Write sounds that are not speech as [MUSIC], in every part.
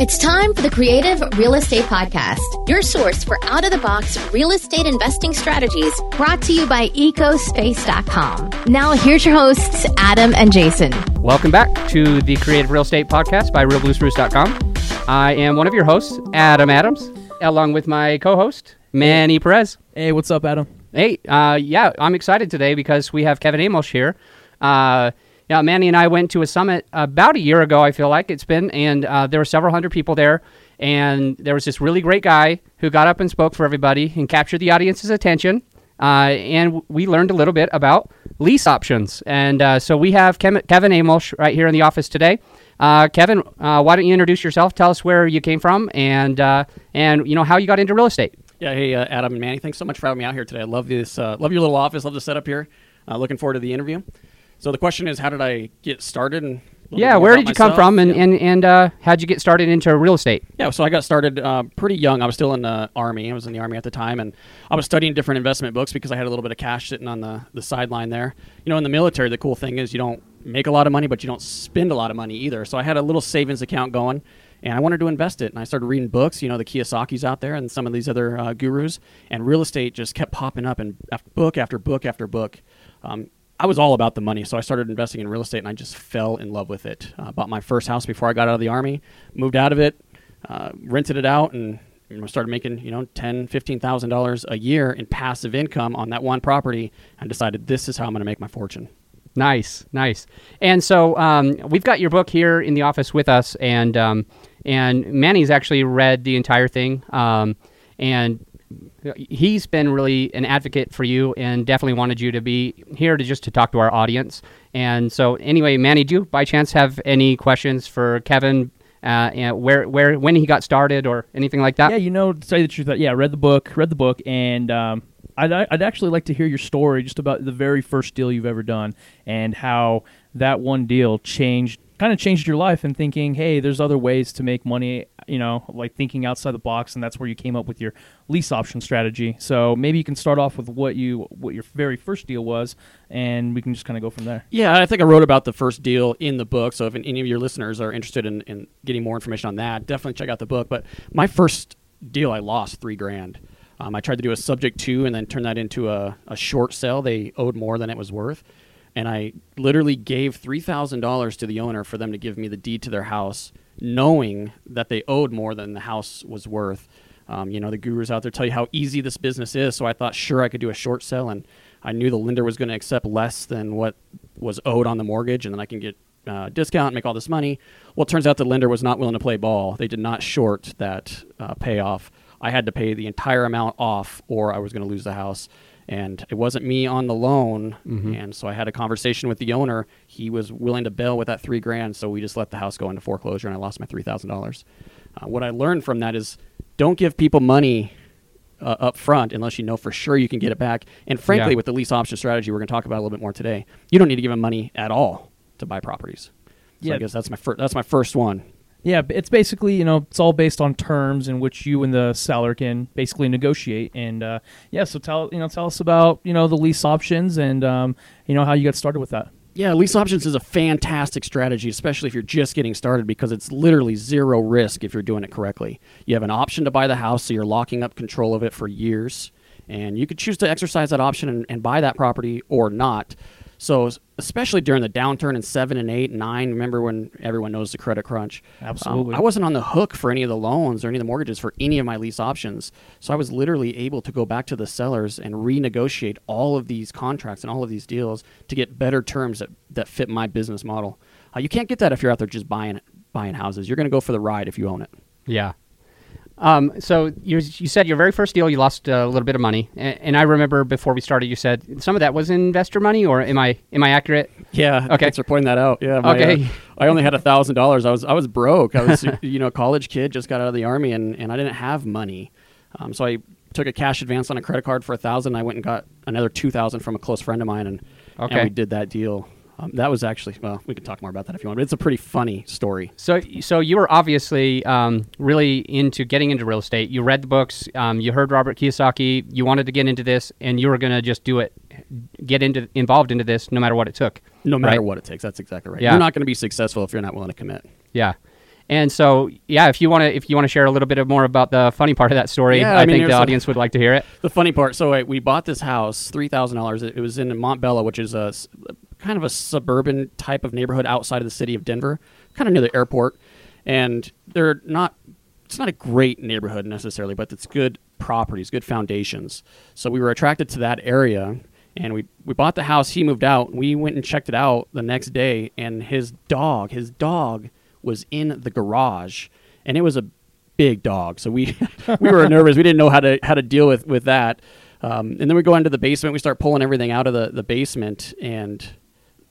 It's time for the Creative Real Estate Podcast, your source for out of the box real estate investing strategies brought to you by ecospace.com. Now, here's your hosts, Adam and Jason. Welcome back to the Creative Real Estate Podcast by realbluespruce.com. I am one of your hosts, Adam Adams, along with my co host, Manny Perez. Hey, what's up, Adam? Hey, uh, yeah, I'm excited today because we have Kevin Amos here. Uh, yeah, Manny and I went to a summit about a year ago, I feel like it's been, and uh, there were several hundred people there. And there was this really great guy who got up and spoke for everybody and captured the audience's attention. Uh, and we learned a little bit about lease options. And uh, so we have Kev- Kevin Amos right here in the office today. Uh, Kevin, uh, why don't you introduce yourself? Tell us where you came from and uh, and you know how you got into real estate. Yeah, hey uh, Adam and Manny, thanks so much for having me out here today. I love this, love your little office, love the setup here. Looking forward to the interview. So the question is, how did I get started? And Yeah, where did you come from and Yeah. and, and uh, how'd you get started into real estate? Yeah, so I got started uh, pretty young. I was still in the army. I was in the army at the time, and I was studying different investment books because I had a little bit of cash sitting on the, the sideline there. You know, in the military, the cool thing is you don't make a lot of money, but you don't spend a lot of money either. So I had a little savings account going, and I wanted to invest it. And I started reading books, you know, the Kiyosaki's out there and some of these other uh, gurus, and real estate just kept popping up, and after book after book after book. Um, I was all about the money, so I started investing in real estate, and I just fell in love with it. Uh, bought my first house before I got out of the army, moved out of it, uh, rented it out, and you know, started making you know ten, fifteen thousand dollars a year in passive income on that one property, and decided this is how I'm going to make my fortune. Nice, nice. And so um, we've got your book here in the office with us, and um, and Manny's actually read the entire thing, um, and he's been really an advocate for you, and definitely wanted you to be here to just to talk to our audience. And so anyway, Manny, do you by chance have any questions for Kevin? Uh, and where, where, when he got started, or anything like that? Yeah, you know, to tell you the truth, uh, yeah, read the book, read the book, and um, I'd, I'd actually like to hear your story just about the very first deal you've ever done and how that one deal changed, kind of changed your life and thinking, hey, there's other ways to make money, you know, like thinking outside the box, and that's where you came up with your lease option strategy. So maybe you can start off with what you, what your very first deal was, and we can just kind of go from there. Yeah, I think I wrote about the first deal in the book. So if any of your listeners are interested in, in getting more information on that, definitely check out the book. But my first deal, I lost three grand. Um, I tried to do a subject two and then turn that into a, a short sale. They owed more than it was worth. And I literally gave $3,000 to the owner for them to give me the deed to their house, knowing that they owed more than the house was worth. Um, you know, the gurus out there tell you how easy this business is. So I thought, sure, I could do a short sale. And I knew the lender was going to accept less than what was owed on the mortgage, and then I can get uh, discount, make all this money. Well, it turns out the lender was not willing to play ball. They did not short that uh, payoff. I had to pay the entire amount off, or I was going to lose the house. And it wasn't me on the loan, and so I had a conversation with the owner. He was willing to bail with that three grand, so we just let the house go into foreclosure, and I lost my three thousand uh, dollars. What I learned from that is, don't give people money uh, up front unless you know for sure you can get it back. And frankly, Yeah. with the lease option strategy, we're going to talk about a little bit more today. You don't need to give them money at all to buy properties. So Yeah. I guess that's my first. That's my first one. Yeah, it's basically you know it's all based on terms in which you and the seller can basically negotiate. And uh, yeah, so tell you know tell us about you know the lease options and um, you know how you got started with that. Yeah, lease options is a fantastic strategy, especially if you're just getting started because it's literally zero risk if you're doing it correctly. You have an option to buy the house, so you're locking up control of it for years, and you could choose to exercise that option and, and buy that property or not. So, especially during the downturn in seven and eight and nine, remember when everyone knows the credit crunch? Um, Absolutely. I wasn't on the hook for any of the loans or any of the mortgages for any of my lease options. So I was literally able to go back to the sellers and renegotiate all of these contracts and all of these deals to get better terms that, that fit my business model. Uh, you can't get that if you're out there just buying buying houses. You're going to go for the ride if you own it. Yeah. Um, so you, you said your very first deal you lost a little bit of money, and, and I remember before we started you said some of that was investor money, or am I am I accurate? Yeah. Okay. Thanks for pointing that out. Yeah. my, Okay. uh, I only had a thousand dollars. I was I was broke. I was [LAUGHS] you know a college kid just got out of the army and, and I didn't have money. Um, so I took a cash advance on a credit card for a thousand. I went and got another two thousand from a close friend of mine and, and we did that deal. Um, that was actually well, we can talk more about that if you want. But it's a pretty funny story. So so you were obviously um, really into getting into real estate. You read the books. Um, you heard Robert Kiyosaki. You wanted to get into this, and you were going to just do it, get into involved into this, no matter what it took. No matter right? what it takes. That's exactly right. Yeah. You're not going to be successful if you're not willing to commit. Yeah. And so, yeah, if you want to, if you want to share a little bit of more about the funny part of that story, Yeah, I, I mean, think the audience would like to hear it. The funny part. So wait, we bought this house, three thousand dollars. It was in Montbello, which is a kind of a suburban type of neighborhood outside of the city of Denver, kind of near the airport. And they're not. It's not a great neighborhood necessarily, but it's good properties, good foundations. So we were attracted to that area, and we we bought the house. He moved out. We went and checked it out the next day, and his dog, his dog, was in the garage, and it was a big dog. So we [LAUGHS] we were nervous. We didn't know how to how to deal with with that. Um, and then we go into the basement. We start pulling everything out of the the basement, and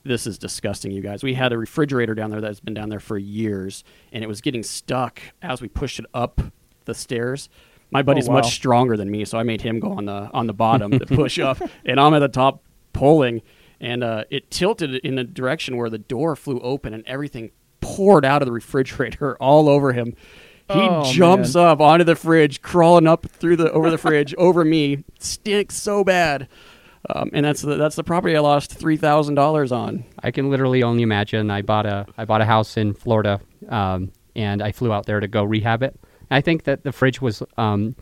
this is disgusting, you guys. We had a refrigerator down there that's been down there for years, and it was getting stuck as we pushed it up the stairs. My buddy's wow. much stronger than me, so I made him go on the on the bottom to [LAUGHS] push up, and I'm at the top pulling, and uh, it tilted in a direction where the door flew open, and everything poured out of the refrigerator [LAUGHS] all over him. He Oh, jumps man. up onto the fridge, crawling up through the over the fridge over me. Stinks so bad, um, and that's the that's the property I lost three thousand dollars on. I can literally only imagine. I bought a I bought a house in Florida, um, and I flew out there to go rehab it. I think that the fridge was um,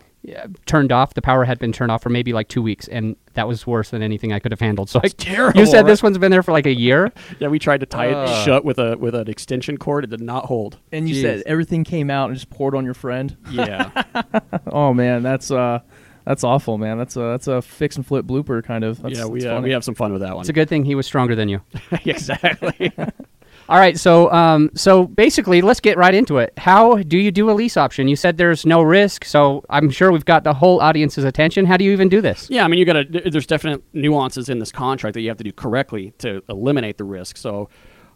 turned off. The power had been turned off for maybe like two weeks, and that was worse than anything I could have handled. [LAUGHS] So I, terrible, You said this one's been there for like a year. [LAUGHS] Yeah, we tried to tie Ugh. it shut with a with an extension cord. It did not hold. And you Jeez. said everything came out and just poured on your friend. Yeah, [LAUGHS] Oh man, that's uh, that's awful, man. That's a that's a fix and flip blooper kind of. That's, yeah, we that's uh, we have some fun with that one. It's a good thing he was stronger than you. [LAUGHS] exactly. [LAUGHS] All right, so um, so basically, let's get right into it. How do you do a lease option? You said there's no risk, so I'm sure we've got the whole audience's attention. How do you even do this? Yeah, I mean, you got to. There's definite nuances in this contract that you have to do correctly to eliminate the risk. So,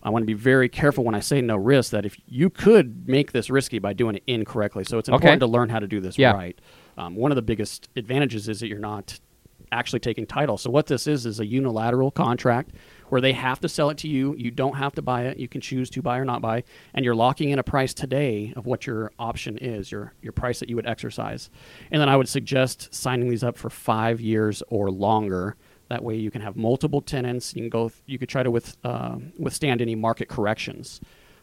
I want to be very careful when I say no risk. That if you could make this risky by doing it incorrectly, so it's Okay. important to learn how to do this Yeah. right. Um, one of the biggest advantages is that you're not actually taking title. So what this is is a unilateral contract where they have to sell it to you. You don't have to buy it. You can choose to buy or not buy, and you're locking in a price today of what your option is, your your price that you would exercise. And then I would suggest signing these up for five years or longer. That way, you can have multiple tenants. You can go. You could try to with, uh, withstand any market corrections.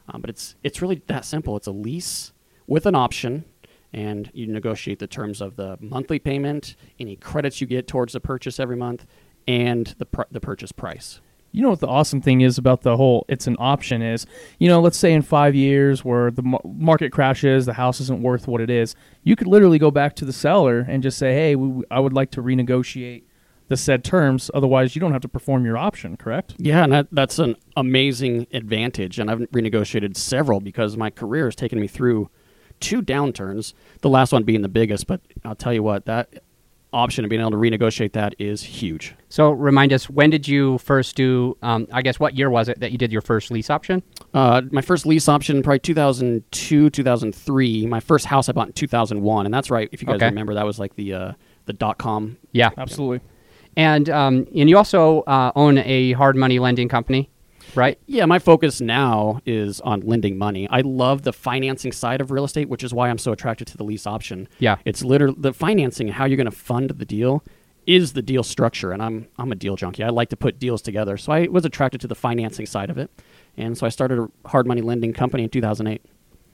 Um, but it's it's really that simple. It's a lease with an option, and you negotiate the terms of the monthly payment, any credits you get towards the purchase every month, and the pr- the purchase price. You know what the awesome thing is about the whole it's an option is, you know, let's say in 5 years where the mar- market crashes, the house isn't worth what it is. You could literally go back to the seller and just say, "Hey, we, I would like to renegotiate the said terms." Otherwise, you don't have to perform your option, correct? Yeah, and that, that's an amazing advantage. And I've renegotiated several because my career has taken me through two downturns. The last one being the biggest, but I'll tell you what that option of being able to renegotiate that is huge. So remind us, when did you first do? Um, I guess what year was it that you did your first lease option? Uh, my first lease option, probably 2002, 2003. My first house I bought in 2001, and that's right. If you guys Okay. remember, that was like the uh, the dot com. Yeah, Absolutely. and um, and you also uh, own a hard money lending company, right? Yeah, my focus now is on lending money. I love the financing side of real estate, which is why I'm so attracted to the lease option. Yeah. it's literally the financing, how you're going to fund the deal, is the deal structure, and I'm I'm a deal junkie. I like to put deals together, so I was attracted to the financing side of it, and so I started a hard money lending company in 2008.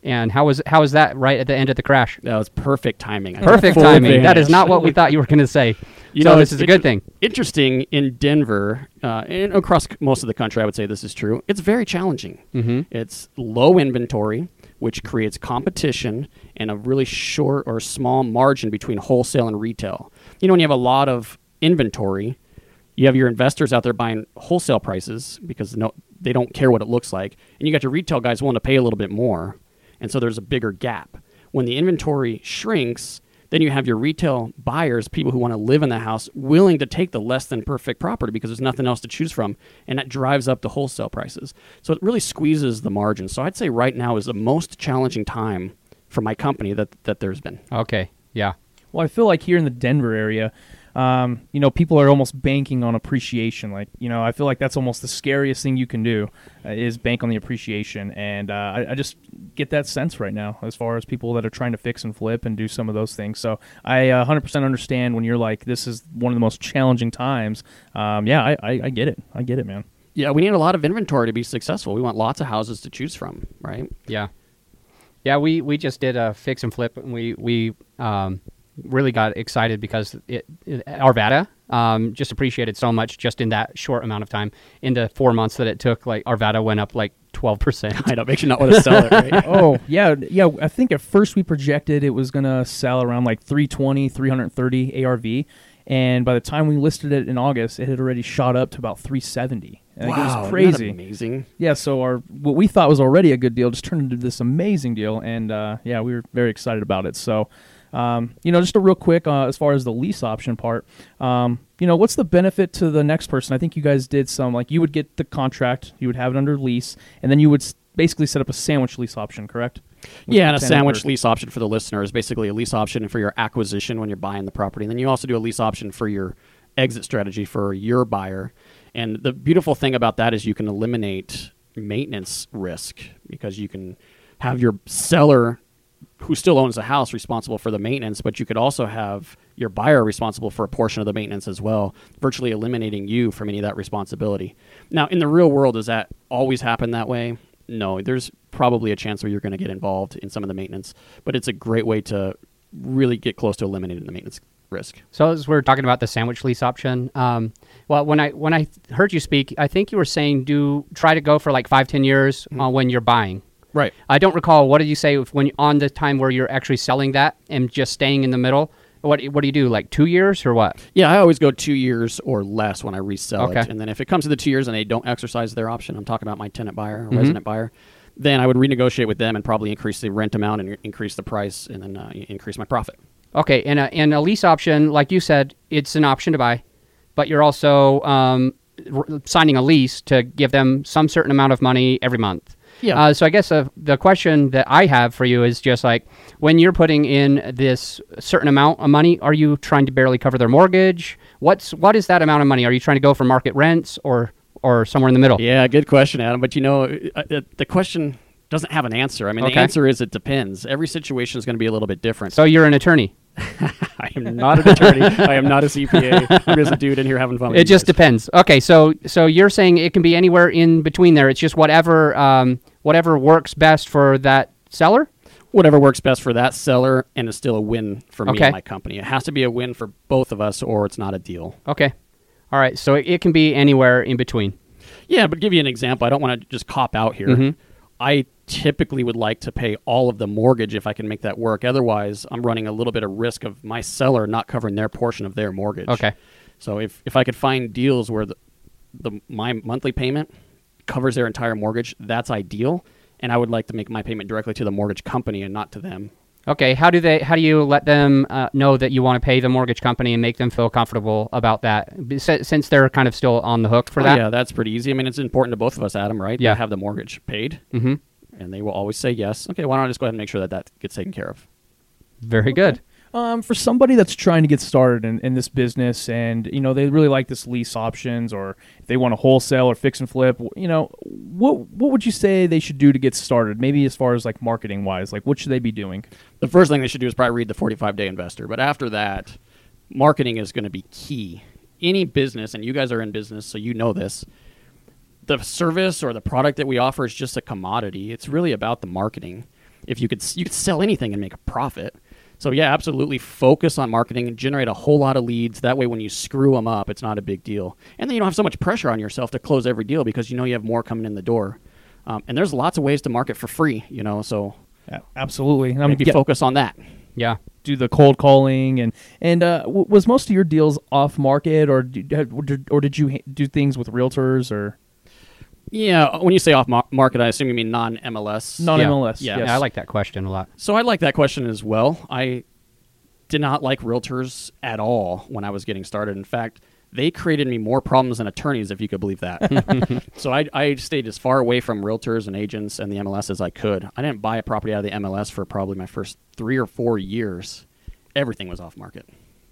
And how was how was that right at the end of the crash? That was perfect timing. Perfect timing. That is not what we thought you were going to say. You so know, this is a good thing. Interesting in Denver uh, and across most of the country, I would say this is true. It's very challenging. Mm-hmm. It's low inventory, which creates competition and a really short or small margin between wholesale and retail. You know, when you have a lot of inventory, you have your investors out there buying wholesale prices because no, they don't care what it looks like, and you got your retail guys willing to pay a little bit more, and so there's a bigger gap. When the inventory shrinks, then you have your retail buyers, people who want to live in the house, willing to take the less than perfect property because there's nothing else to choose from, and that drives up the wholesale prices. So it really squeezes the margin. So I'd say right now is the most challenging time for my company that that there's been. Okay. Yeah. Well, I feel like here in the Denver area, um, you know, people are almost banking on appreciation. Like, you know, I feel like that's almost the scariest thing you can do uh, is bank on the appreciation. And uh, I, I just get that sense right now as far as people that are trying to fix and flip and do some of those things. So I uh, 100% understand when you're like, this is one of the most challenging times. Um, yeah, I, I, I get it. I get it, man. Yeah, we need a lot of inventory to be successful. We want lots of houses to choose from, right? Yeah. Yeah, we, we just did a fix and flip, and we we um, really got excited because it, it Arvada um, just appreciated so much just in that short amount of time. In the four months that it took, like Arvada went up like twelve percent. [LAUGHS] I know, makes you not want to sell it, right? [LAUGHS] oh yeah, yeah. I think at first we projected it was gonna sell around like 320, 330 ARV, and by the time we listed it in August, it had already shot up to about 370. I think it Wow, was isn't that crazy. amazing. Yeah, so our what we thought was already a good deal just turned into this amazing deal, and uh, yeah, we were very excited about it. So, um, you know, just a real quick uh, as far as the lease option part, um, you know, what's the benefit to the next person? I think you guys did some like you would get the contract, you would have it under lease, and then you would basically set up a sandwich lease option, correct? With Yeah, and a sandwich or- lease option for the listener is basically a lease option for your acquisition when you're buying the property. And then you also do a lease option for your exit strategy for your buyer. And the beautiful thing about that is you can eliminate maintenance risk because you can have your seller who still owns the house responsible for the maintenance, but you could also have your buyer responsible for a portion of the maintenance as well, virtually eliminating you from any of that responsibility. Now, in the real world, does that always happen that way? No, there's probably a chance where you're going to get involved in some of the maintenance, but it's a great way to really get close to eliminating the maintenance risk. So as we're talking about the sandwich lease option, um, well, when I when I heard you speak, I think you were saying do try to go for like five ten years uh, when you're buying. Right. I don't recall. What did you say if, when on the time where you're actually selling that and just staying in the middle? What what do you do? Like two years or what? Yeah, I always go two years or less when I resell it. Okay. And then if it comes to the two years and they don't exercise their option, I'm talking about my tenant buyer or resident buyer, then I would renegotiate with them and probably increase the rent amount and increase the price and then uh, increase my profit. Okay, and a, and a lease option, like you said, it's an option to buy, but you're also um, r- signing a lease to give them some certain amount of money every month. Yeah. Uh, so I guess uh, the question that I have for you is just like when you're putting in this certain amount of money, are you trying to barely cover their mortgage? What's what is that amount of money? Are you trying to go for market rents or or somewhere in the middle? Yeah, good question, Adam. But you know, uh, uh, the question doesn't have an answer. I mean, Okay. the answer is it depends. Every situation is going to be a little bit different. So you're an attorney. [LAUGHS] I am not an attorney. I am not a CPA. I'm just a dude in here having fun. With It just guys. depends. Okay, so so you're saying it can be anywhere in between there. It's just whatever um, whatever works best for that seller. whatever works best for that seller, and is still a win for me Okay. and my company. It has to be a win for both of us, or it's not a deal. Okay, all right. So it, it can be anywhere in between. Yeah, but give you an example. I don't want to just cop out here. Mhm. I typically would like to pay all of the mortgage if I can make that work. Otherwise, I'm running a little bit of risk of my seller not covering their portion of their mortgage. Okay. So if, if I could find deals where the, the my monthly payment covers their entire mortgage, that's ideal. And I would like to make my payment directly to the mortgage company and not to them. Okay. How do they? How do you let them uh, know that you want to pay the mortgage company and make them feel comfortable about that? Since they're kind of still on the hook for Oh, that. Yeah, that's pretty easy. I mean, it's important to both of us, Adam, right? Yeah. To have the mortgage paid, Mm-hmm. and they will always say yes. Okay, why don't I just go ahead and make sure that that gets taken care of? Very good. Um, for somebody that's trying to get started in, in this business and you know they really like this lease options or if they want to wholesale or fix and flip you know what what would you say they should do to get started maybe as far as like marketing wise like what should they be doing The first thing they should do is probably read the 45 Day Investor. But after that, marketing is going to be key. Any business, and you guys are in business, so you know this. The service or the product that we offer is just a commodity. It's really about the marketing. If you could, you could sell anything and make a profit. So yeah, absolutely focus on marketing and generate a whole lot of leads. That way, when you screw them up, it's not a big deal, and then you don't have so much pressure on yourself to close every deal because you know you have more coming in the door. Um, and there's lots of ways to market for free, you know. So yeah, absolutely I mean, maybe yeah, focus on that. Yeah. do the cold calling and and uh, w- was most of your deals off market or did, or did you ha- do things with realtors or Yeah, uh, when you say off market, I assume you mean non MLS. non MLS Yeah. yes. Yeah, I like that question a lot. So I like that question as well. I did not like realtors at all when I was getting started. In fact, they created me more problems than attorneys, if you could believe that. [LAUGHS] so I, I stayed as far away from realtors and agents and the MLS as I could. I didn't buy a property out of the MLS for probably my first three or four years. Everything was off market.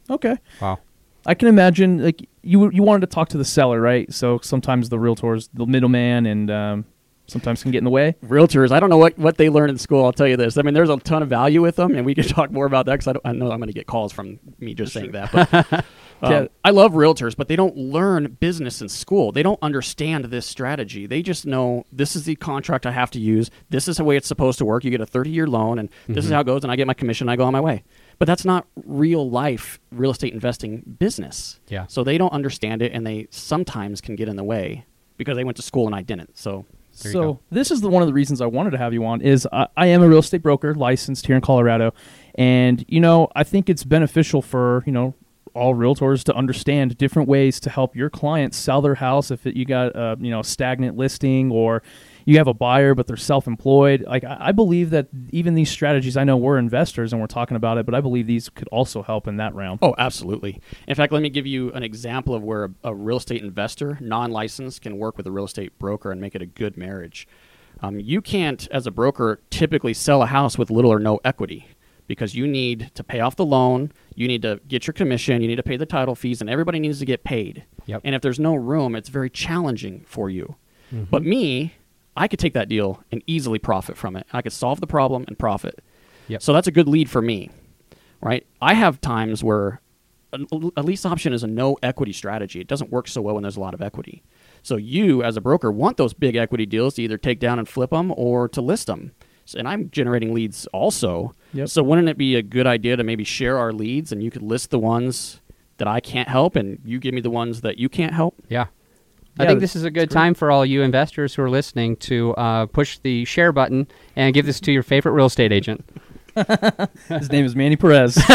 okay Wow. I can imagine like you you wanted to talk to the seller, right? So sometimes the realtors, the middleman, and um, sometimes can get in the way. realtors, I don't know what, what they learn in school. I'll tell you this. I mean, there's a ton of value with them, and we can [LAUGHS] talk more about that because I, I know I'm going to get calls from me just saying that. But [LAUGHS] um, Yeah. I love realtors, but they don't learn business in school. They don't understand this strategy. They just know this is the contract I have to use. This is the way it's supposed to work. You get a 30 year loan, and this is how it goes, and I get my commission. And I go on my way. But that's not real life real estate investing business. Yeah. So they don't understand it, and they sometimes can get in the way because they went to school and I didn't. So There so this is the, one of the reasons I wanted to have you on is I, I am a real estate broker licensed here in Colorado, and you know I think it's beneficial for you know all realtors to understand different ways to help your clients sell their house if it, you got a you know stagnant listing or you have a buyer but they're self-employed. Like I, I believe that even these strategies, I know we're investors and we're talking about it, but I believe these could also help in that realm. Oh, absolutely. In fact, let me give you an example of where a, a real estate investor, non licensed, can work with a real estate broker and make it a good marriage. Um, you can't, as a broker, typically sell a house with little or no equity because you need to pay off the loan, you need to get your commission, you need to pay the title fees, and everybody needs to get paid. Yep. And if there's no room, it's very challenging for you. But me, I could take that deal and easily profit from it. I could solve the problem and profit. Yep. So that's a good lead for me, right? I have times where a, a lease option is a no equity strategy. It doesn't work so well when there's a lot of equity. So you, as a broker, want those big equity deals to either take down and flip them or to list them. So, and I'm generating leads also. Yep. So wouldn't it be a good idea to maybe share our leads and you could list the ones that I can't help and you give me the ones that you can't help? Yeah. I Yeah, think this is a good time for all you investors who are listening to uh, push the share button and give this to your favorite real estate agent. [LAUGHS] His name is Manny Perez. [LAUGHS]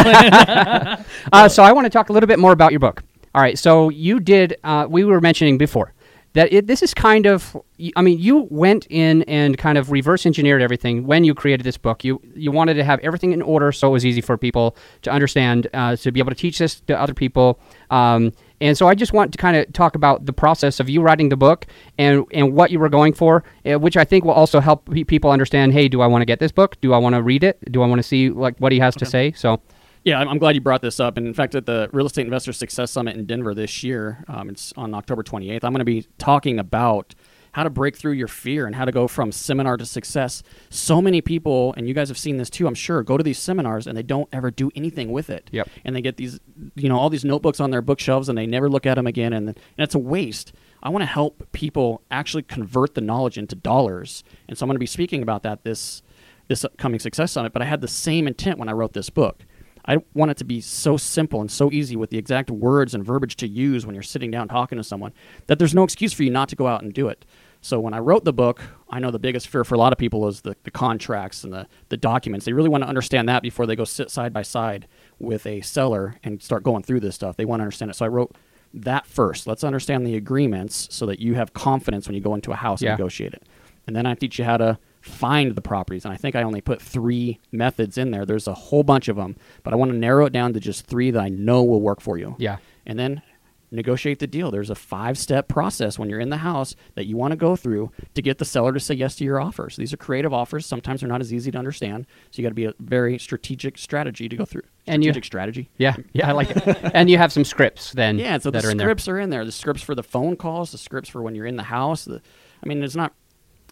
Uh, so I want to talk a little bit more about your book. All right. So you did. Uh, we were mentioning before that it, this is kind of. I mean, you went in and kind of reverse engineered everything when you created this book. You you wanted to have everything in order so it was easy for people to understand, uh, to be able to teach this to other people. Um, and so I just want to kind of talk about the process of you writing the book and and what you were going for, uh, which I think will also help people understand. Hey, do I want to get this book? Do I want to read it? Do I want to see like what he has to say? So. Yeah, I'm, I'm glad you brought this up. And in fact, at the Real Estate Investor Success Summit in Denver this year, um, it's on October 28th, I'm going to be talking about how to break through your fear and how to go from seminar to success. So many people, and you guys have seen this too, I'm sure, go to these seminars and they don't ever do anything with it. Yep. And they get these, you know, all these notebooks on their bookshelves and they never look at them again. And, and it's a waste. I want to help people actually convert the knowledge into dollars. And so I'm going to be speaking about that this this upcoming success summit, but I had the same intent when I wrote this book. I want it to be so simple and so easy with the exact words and verbiage to use when you're sitting down talking to someone that there's no excuse for you not to go out and do it. So when I wrote the book, I know the biggest fear for a lot of people is the, the contracts and the, the documents. They really want to understand that before they go sit side by side with a seller and start going through this stuff. They want to understand it. So I wrote that first. Let's understand the agreements so that you have confidence when you go into a house Yeah. and negotiate it. And then I teach you how to find the properties. And I think I only put three methods in there. There's a whole bunch of them, but I want to narrow it down to just three that I know will work for you. Yeah. And then negotiate the deal. There's a five step process when you're in the house that you want to go through to get the seller to say yes to your offers. These are creative offers. Sometimes they're not as easy to understand. So you got to be a very strategic strategy to go through. And you- Strategic strategy. Yeah, yeah, I like it. [LAUGHS] and you have some scripts then. Yeah, so that the are in scripts are in there. The scripts for the phone calls, the scripts for when you're in the house. The, I mean, it's not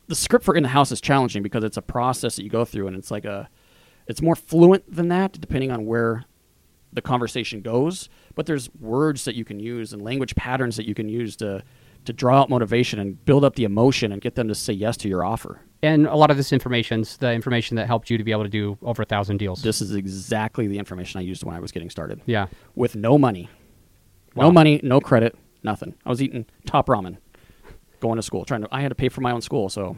the script for in the house is challenging because it's a process that you go through, and it's like a, it's more fluent than that depending on where the conversation goes. But there's words that you can use and language patterns that you can use to to draw out motivation and build up the emotion and get them to say yes to your offer. And a lot of this information's the information that helped you to be able to do over a thousand deals. This is exactly the information I used when I was getting started. yeah. with no money. Wow. No money, no credit, nothing. I was eating top ramen, going to school, trying to. I had to pay for my own school, so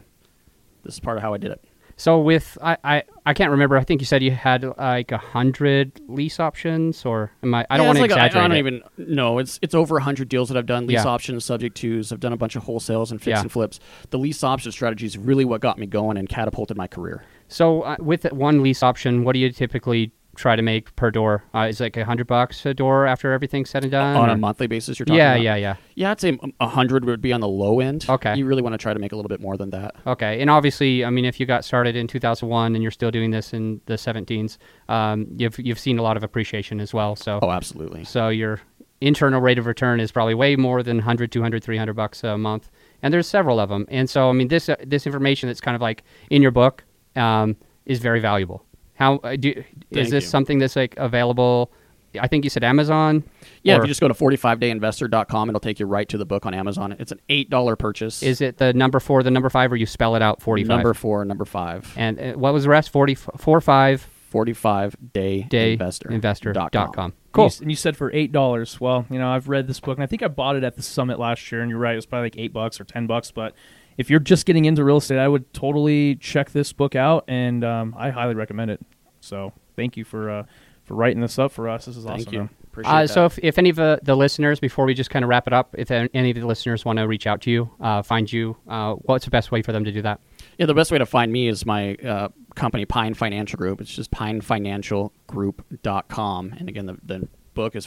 this is part of how I did it. So with I, I I can't remember. I think you said you had like a hundred lease options, or am I? I don't Yeah, want to like exaggerate. I, don't it. even know. It's it's over hundred deals that I've done. Lease Yeah. options, subject twos. I've done a bunch of wholesales and fix Yeah. and flips. The lease option strategy is really what got me going and catapulted my career. So uh, with one lease option, what do you typically try to make per door? Uh, is like a hundred bucks a door after everything's said and done? On or- a monthly basis, you're talking Yeah, about? yeah, yeah. Yeah, I'd say a hundred would be on the low end. Okay. You really want to try to make a little bit more than that. Okay, and obviously, I mean, if you got started in 2001 and you're still doing this in the 17s, um, you've you've seen a lot of appreciation as well. So Oh, absolutely. so you're internal rate of return is probably way more than 100, 200, 300 bucks a month. And there's several of them. And so, I mean, this uh, this information that's kind of like in your book um, is very valuable. How uh, do is Thank this you. something that's like available? I think you said Amazon. Yeah, if you just go to 45dayinvestor.com, it'll take you right to the book on Amazon. It's an $8 purchase. is it the number four, the number five, or you spell it out 45? number four, number five. And uh, what was the rest? 44, 5 45dayinvestor.com. dayinvestor.com. And Cool. you, s- and you said for eight dollars. Well, you know, I've read this book, and I think I bought it at the summit last year. And you're right, it was probably like eight bucks or ten bucks. But if you're just getting into real estate, I would totally check this book out, and um, I highly recommend it. So thank you for uh, for writing this up for us. This is Thank awesome. you. Appreciate Uh, that. so, if, if any of uh, the listeners, before we just kind of wrap it up, if any of the listeners want to reach out to you, uh, find you, uh, what's the best way for them to do that? Yeah, the best way to find me is my uh, company, Pine Financial Group. It's just pinefinancialgroup.com. And again, the, the book is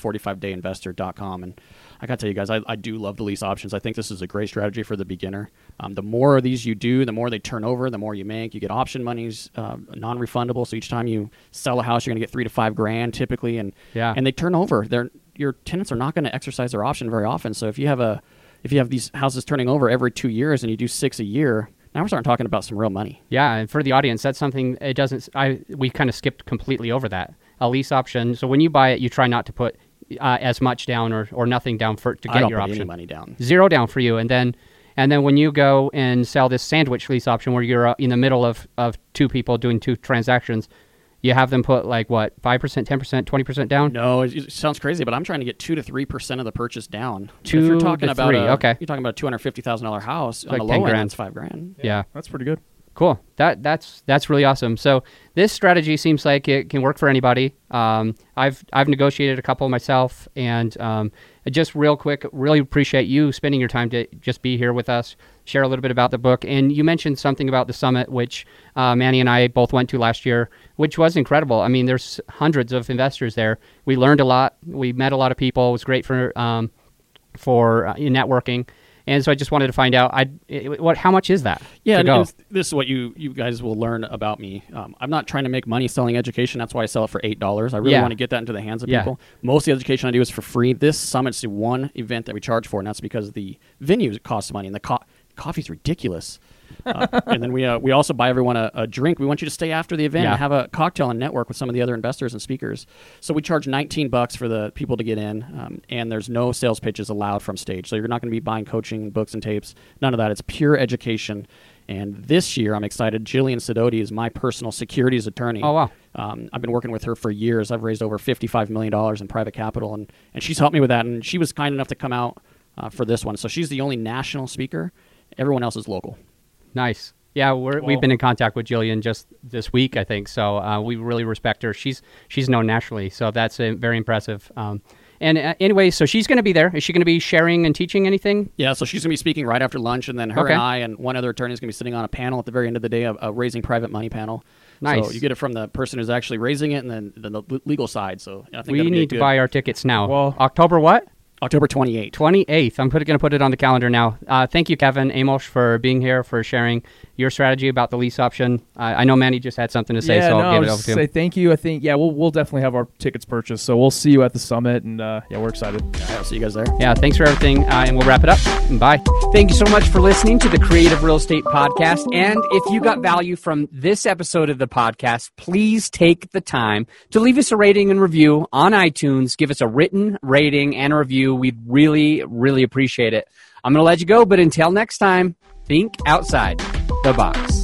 45dayinvestor.com. And I got to tell you guys, I, I do love the lease options. I think this is a great strategy for the beginner. Um, the more of these you do, the more they turn over, the more you make. You get option monies, uh, non refundable. So each time you sell a house, you're going to get three to five grand typically. And, Yeah. and they turn over. They're, your tenants are not going to exercise their option very often. So if you have a if you have these houses turning over every two years and you do six a year, now we're starting talking about some real money. Yeah, and for the audience, that's something it doesn't. I we kind of skipped completely over that a lease option. So when you buy it, you try not to put uh, as much down or, or nothing down for to I get don't your put option. any money down. Zero down for you, and then and then when you go and sell this sandwich lease option where you're uh, in the middle of of two people doing two transactions, you have them put like what five percent, ten percent, twenty percent down. No, it, it sounds crazy, but I'm trying to get two to three percent of the purchase down. if Two you're talking to about three, a, okay. You're talking about a two hundred fifty thousand dollar house on Like the 10 low end. grand. It's five grand. yeah. That's pretty good. Cool. That that's that's really awesome. So this strategy seems like it can work for anybody. Um, I've I've negotiated a couple myself, and um, just real quick, really appreciate you spending your time to just be here with us, share a little bit about the book. And you mentioned something about the summit, which uh, Manny and I both went to last year, which was incredible. I mean, there's hundreds of investors there. We learned a lot. We met a lot of people. It was great for um, for uh, networking. And so I just wanted to find out, I what how much is that? Yeah, this is what you you guys will learn about me. Um, I'm not trying to make money selling education. That's why I sell it for eight dollars. I really Yeah. want to get that into the hands of Yeah. people. Most of the education I do is for free. This summit's the one event that we charge for, and that's because the venue costs money, and the co- coffee's ridiculous. Uh, and then we uh, we also buy everyone a, a drink. We want you to stay after the event Yeah. and have a cocktail and network with some of the other investors and speakers. So we charge 19 bucks for the people to get in, um, and there's no sales pitches allowed from stage. So you're not going to be buying coaching books and tapes. None of that. It's pure education. And this year, I'm excited. Jillian Sidoti is my personal securities attorney. Oh, wow. Um, I've been working with her for years. I've raised over $55 million in private capital, and, and she's helped me with that. And she was kind enough to come out uh, for this one. So she's the only national speaker. Everyone else is local. Nice. Yeah, we're, Cool. we've been in contact with Jillian just this week, I think. So uh, we really respect her. She's she's known nationally, so that's uh, very impressive. Um, and uh, anyway, so she's going to be there. Is she going to be sharing and teaching anything? Yeah, so she's going to be speaking right after lunch, and then her Okay. and I and one other attorney is going to be sitting on a panel at the very end of the day, a, a raising private money panel. Nice. So you get it from the person who's actually raising it, and then, then the legal side. So I think We that'll need to good- buy our tickets now. Well- October what? October 28th. 28th. I'm going to put it on the calendar now. Uh, thank you, Kevin Amos, for being here, for sharing your strategy about the lease option. I I know Manny just had something to say, yeah, so no, I'll give it I over was to say thank you. I think yeah, we'll we'll definitely have our tickets purchased. So we'll see you at the summit, and uh, yeah, we're excited. Yeah, I'll see you guys there. Yeah, thanks for everything, uh, and we'll wrap it up. Bye. Thank you so much for listening to the Creative Real Estate Podcast. And if you got value from this episode of the podcast, please take the time to leave us a rating and review on iTunes. Give us a written rating and a We'd really, really appreciate it. I'm going to let you go, but until next time, think outside the box.